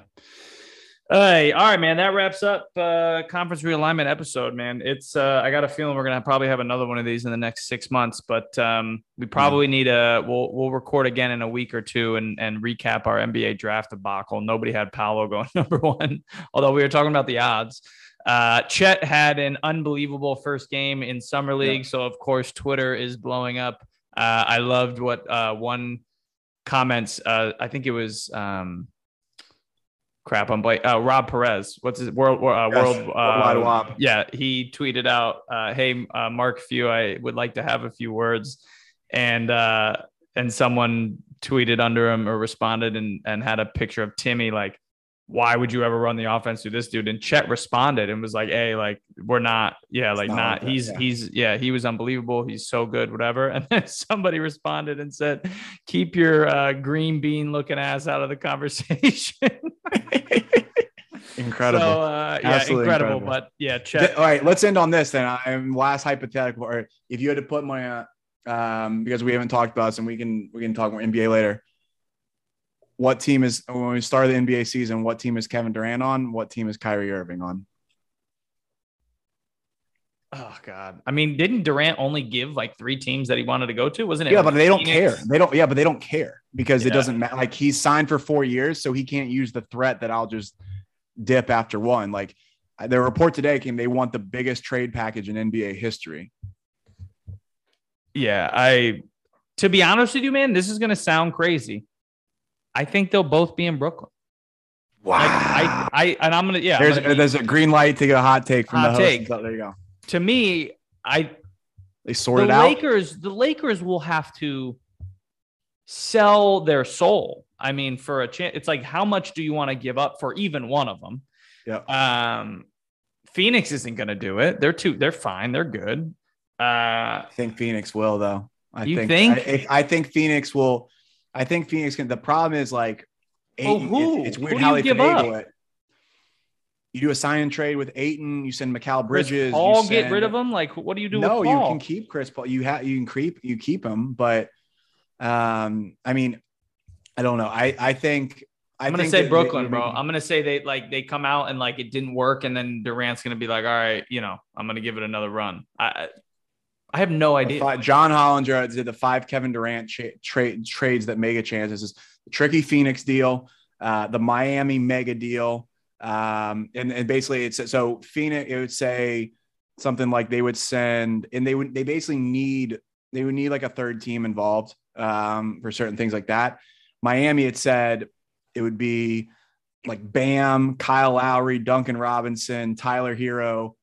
Hey, all right, man. That wraps up uh, conference realignment episode, man. It's uh, I got a feeling we're gonna probably have another one of these in the next six months, but um, we probably need a we'll we'll record again in a week or two and and recap our NBA draft debacle. Nobody had Paolo going number one, although we were talking about the odds. Uh, Chet had an unbelievable first game in summer league, so of course Twitter is blowing up. Uh, I loved what uh, one comments. Uh, I think it was um, crap. I'm blank. Uh, Rob Perez. What's his world? Uh, Yes, world. Uh, Wob. yeah, he tweeted out, uh, "Hey, uh, Mark Few, I would like to have a few words," and uh, and someone tweeted under him or responded and and had a picture of Timme like. Why would you ever run the offense through this dude? And Chet responded and was like, "Hey, like we're not, yeah, like not not. like that, he's yeah. he's yeah, he was unbelievable. He's so good, whatever." And then somebody responded and said, "Keep your uh, green bean looking ass out of the conversation." Incredible. So, uh, yeah, Absolutely incredible. incredible. But yeah, Chet. All right, let's end on this then. I'm last hypothetical. Or if you had to put money on, um, because we haven't talked about this, and we can we can talk more NBA later. What team is when we start the NBA season? What team is Kevin Durant on? What team is Kyrie Irving on? Oh God. I mean, didn't Durant only give like three teams that he wanted to go to? Wasn't it? Yeah, but they don't Phoenix? care. They don't. Yeah, but they don't care because it doesn't matter. Like he's signed for four years, so he can't use the threat that I'll just dip after one. Like the report today came, they want the biggest trade package in NBA history. Yeah, I. To be honest with you, man, this is gonna sound crazy. I think they'll both be in Brooklyn. Wow. Like, I, I, and I'm gonna, yeah. There's gonna be- there's a green light to get a hot take from Hot the host. take. So there you go. to me, I They the sorted out. Lakers, the Lakers will have to sell their soul. I mean, for a chance, it's like how much do you want to give up for even one of them? Yeah. Um, Phoenix isn't going to do it. They're too. They're fine. They're good. Uh, I think Phoenix will though. I You think, think? I, I think Phoenix will. I think Phoenix can. The problem is like, Well, Ayton- who? it- it's weird how they finagle it. You do a sign and trade with Ayton. You send Chris Bridges. you Paul get rid of them. Like, what do you do? no, with you can keep Chris Paul. You have you can creep you keep him, but um, I mean, I don't know. I I think I I'm gonna say Brooklyn, bro. I'm gonna say they like they come out and like it didn't work, and then Durant's gonna be like, all right, you know, I'm gonna give it another run. I I- have no idea. fi- John Hollinger did the five Kevin Durant cha- trade trades that mega chances is the tricky Phoenix deal, uh, the Miami mega deal, um, and, and basically it's so Phoenix. It would say something like they would send, and they would they basically need they would need like a third team involved um, for certain things like that. Miami had said it would be like Bam, Kyle Lowry, Duncan Robinson, Tyler Herro,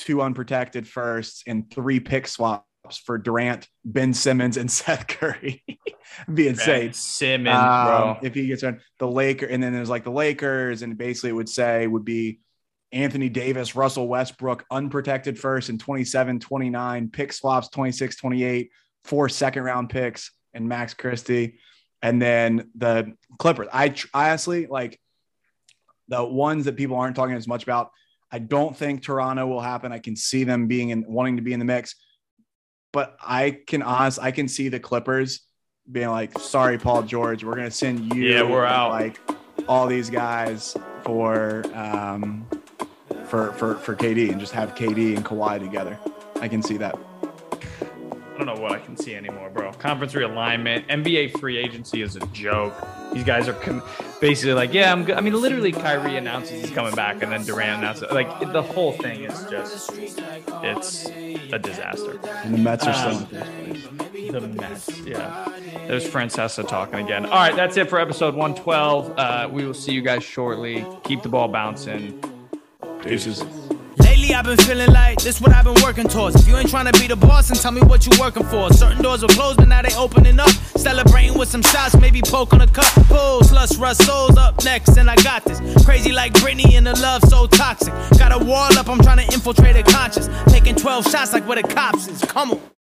two unprotected firsts, and three pick swaps for Durant, Ben Simmons, and Seth Curry. be insane. Ben Simmons, bro. Um, if he gets on the Laker, and then there's like the Lakers, and basically it would say would be Anthony Davis, Russell Westbrook, unprotected first in 27, 29, pick swaps 26, 28, four second round picks, and Max Christie. And then the Clippers. I tr- honestly like the ones that people aren't talking as much about. I don't think Toronto will happen. I can see them being in wanting to be in the mix, but I can honest, I can see the Clippers being like, "Sorry, Paul George, we're gonna send you, Yeah, we're out. Like all these guys for um for for for KD and just have KD and Kawhi together. I can see that. I don't know what I can see anymore, bro. Conference realignment, NBA free agency is a joke. These guys are com- basically like, yeah, I'm good. I mean, literally, Kyrie announces he's coming back, and then Durant announces like the whole thing is just it's a disaster. And the Mets are still Um, in first place. The Mets, yeah. There's Francesa talking again. All right, that's it for episode 112. Uh, we will see you guys shortly. Keep the ball bouncing. Deuces. Lately I've been feeling like this what I've been working towards. If you ain't trying to be the boss, and tell me what you working for. Certain doors were closed, but now they opening up. Celebrating with some shots, maybe poke on a cup. Pulls, lust, rust, souls up next, and I got this. Crazy like Britney and the love so toxic. Got a wall up, I'm trying to infiltrate a conscience. Taking 12 shots like where the cops is. Come on.